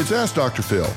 It's Ask Dr. Phil.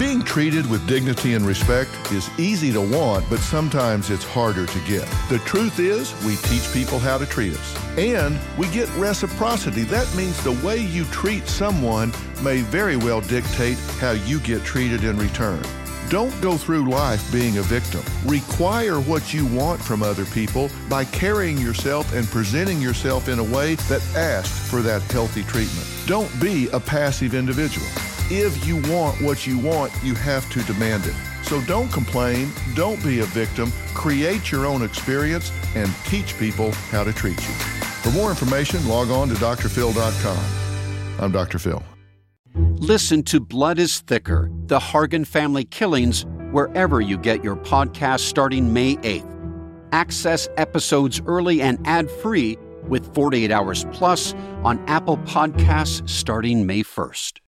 Being treated with dignity and respect is easy to want, but sometimes it's harder to get. The truth is, we teach people how to treat us. And we get reciprocity. That means the way you treat someone may very well dictate how you get treated in return. Don't go through life being a victim. Require what you want from other people by carrying yourself and presenting yourself in a way that asks for that healthy treatment. Don't be a passive individual. If you want what you want, you have to demand it. So don't complain, don't be a victim, create your own experience, and teach people how to treat you. For more information, log on to drphil.com. I'm Dr. Phil. Listen to Blood is Thicker The Hargan Family Killings wherever you get your podcast starting May 8th. Access episodes early and ad free with 48 Hours Plus on Apple Podcasts starting May 1st.